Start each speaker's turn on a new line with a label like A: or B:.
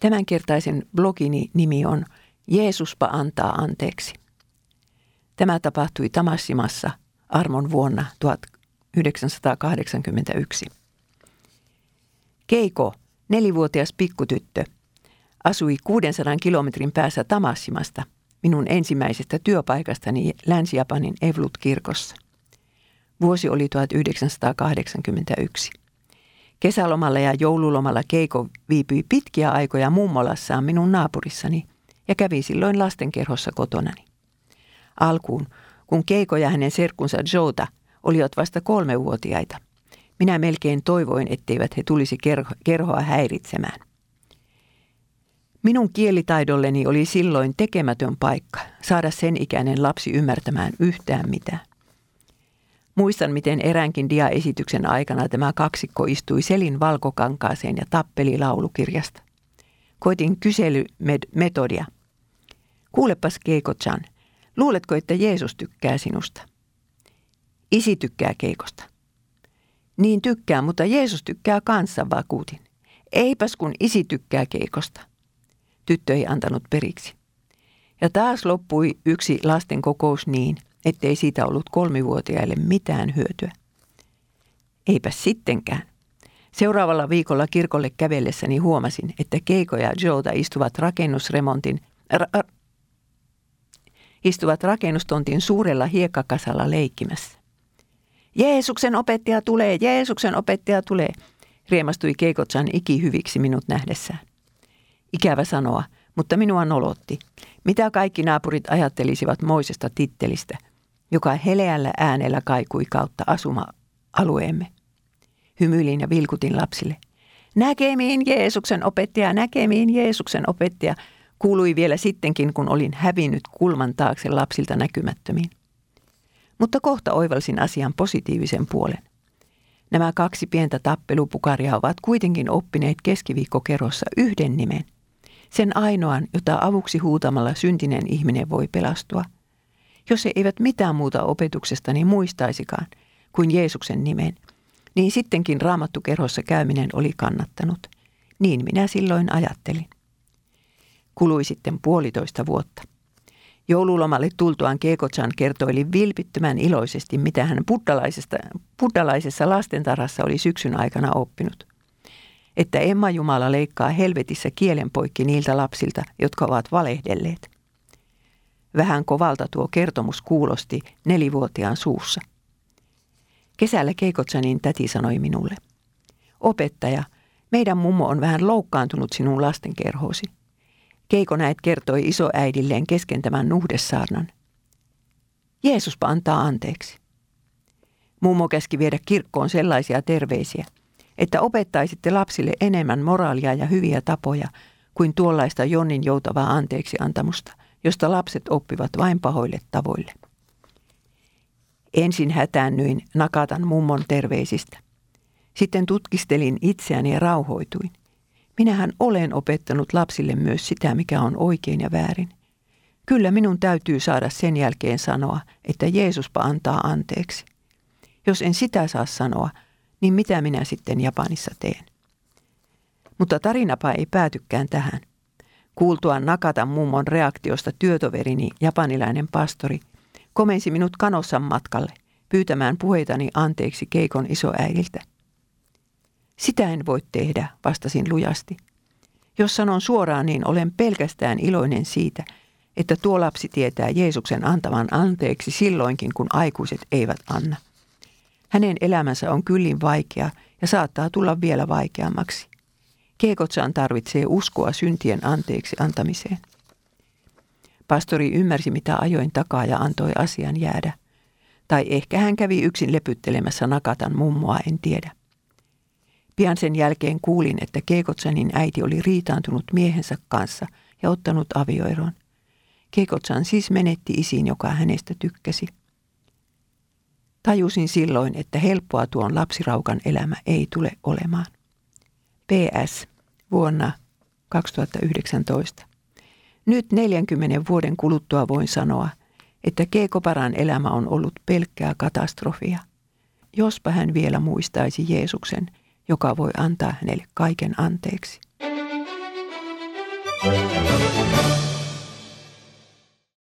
A: Tämänkertaisen blogini nimi on Jeesuspa antaa anteeksi. Tämä tapahtui Tamassimassa armon vuonna 1981. Keiko, nelivuotias pikkutyttö, asui 600 kilometrin päässä Tamassimasta, minun ensimmäisestä työpaikastani Länsi-Japanin Evlut-kirkossa. Vuosi oli 1981. Kesälomalla ja joululomalla Keiko viipyi pitkiä aikoja mummolassaan minun naapurissani ja kävi silloin lastenkerhossa kotonani. Alkuun, kun Keiko ja hänen serkkunsa Jota olivat vasta kolmevuotiaita, minä melkein toivoin, etteivät he tulisi kerho- kerhoa häiritsemään. Minun kielitaidolleni oli silloin tekemätön paikka saada sen ikäinen lapsi ymmärtämään yhtään mitään. Muistan, miten eräänkin diaesityksen aikana tämä kaksikko istui selin valkokankaaseen ja tappeli laulukirjasta. Koitin kyselymetodia. Kuulepas Keiko-chan, luuletko, että Jeesus tykkää sinusta? Isi tykkää Keikosta. Niin tykkää, mutta Jeesus tykkää kanssa, vakuutin. Eipäs kun isi tykkää Keikosta. Tyttö ei antanut periksi. Ja taas loppui yksi lasten kokous niin, ettei siitä ollut kolmivuotiaille mitään hyötyä. Eipä sittenkään. Seuraavalla viikolla kirkolle kävellessäni huomasin, että Keiko ja Joota istuvat rakennusremontin, ra, istuvat rakennustontin suurella hiekkakasalla leikkimässä. Jeesuksen opettaja tulee, Jeesuksen opettaja tulee, riemastui Keikotsan ikihyviksi minut nähdessään. Ikävä sanoa, mutta minua nolotti. Mitä kaikki naapurit ajattelisivat moisesta tittelistä, joka heleällä äänellä kaikui kautta asuma-alueemme. Hymyilin ja vilkutin lapsille. Näkemiin Jeesuksen opettaja, näkemiin Jeesuksen opettaja, kuului vielä sittenkin, kun olin hävinnyt kulman taakse lapsilta näkymättömiin. Mutta kohta oivalsin asian positiivisen puolen. Nämä kaksi pientä tappelupukaria ovat kuitenkin oppineet keskiviikkokerrossa yhden nimen. Sen ainoan, jota avuksi huutamalla syntinen ihminen voi pelastua – jos he eivät mitään muuta opetuksestani muistaisikaan kuin Jeesuksen nimen, niin sittenkin raamattukerhossa käyminen oli kannattanut. Niin minä silloin ajattelin. Kului sitten puolitoista vuotta. Joululomalle tultuaan Keekotsan kertoili vilpittömän iloisesti, mitä hän buddalaisessa lastentarhassa oli syksyn aikana oppinut. Että Emma Jumala leikkaa helvetissä kielen poikki niiltä lapsilta, jotka ovat valehdelleet – Vähän kovalta tuo kertomus kuulosti nelivuotiaan suussa. Kesällä Keikotsanin täti sanoi minulle. Opettaja, meidän mummo on vähän loukkaantunut sinun lastenkerhoosi. Keiko näet kertoi isoäidilleen kesken tämän nuhdessaarnan. Jeesuspa antaa anteeksi. Mummo käski viedä kirkkoon sellaisia terveisiä, että opettaisitte lapsille enemmän moraalia ja hyviä tapoja kuin tuollaista Jonnin joutavaa anteeksi antamusta – josta lapset oppivat vain pahoille tavoille. Ensin hätäännyin Nakatan mummon terveisistä. Sitten tutkistelin itseäni ja rauhoituin. Minähän olen opettanut lapsille myös sitä, mikä on oikein ja väärin. Kyllä minun täytyy saada sen jälkeen sanoa, että Jeesuspa antaa anteeksi. Jos en sitä saa sanoa, niin mitä minä sitten Japanissa teen? Mutta tarinapa ei päätykään tähän – Kuultuaan Nakatan mummon reaktiosta työtoverini, japanilainen pastori, komensi minut kanossan matkalle pyytämään puheitani anteeksi Keikon isoäidiltä. Sitä en voi tehdä, vastasin lujasti. Jos sanon suoraan, niin olen pelkästään iloinen siitä, että tuo lapsi tietää Jeesuksen antavan anteeksi silloinkin, kun aikuiset eivät anna. Hänen elämänsä on kyllin vaikea ja saattaa tulla vielä vaikeammaksi. Keekotsan tarvitsee uskoa syntien anteeksi antamiseen. Pastori ymmärsi, mitä ajoin takaa ja antoi asian jäädä. Tai ehkä hän kävi yksin lepyttelemässä Nakatan mummoa, en tiedä. Pian sen jälkeen kuulin, että Keekotsanin äiti oli riitaantunut miehensä kanssa ja ottanut avioeron. Keekotsan siis menetti isiin, joka hänestä tykkäsi. Tajusin silloin, että helppoa tuon lapsiraukan elämä ei tule olemaan. PS vuonna 2019. Nyt 40 vuoden kuluttua voin sanoa, että Keekoparan elämä on ollut pelkkää katastrofia. Jospa hän vielä muistaisi Jeesuksen, joka voi antaa hänelle kaiken anteeksi.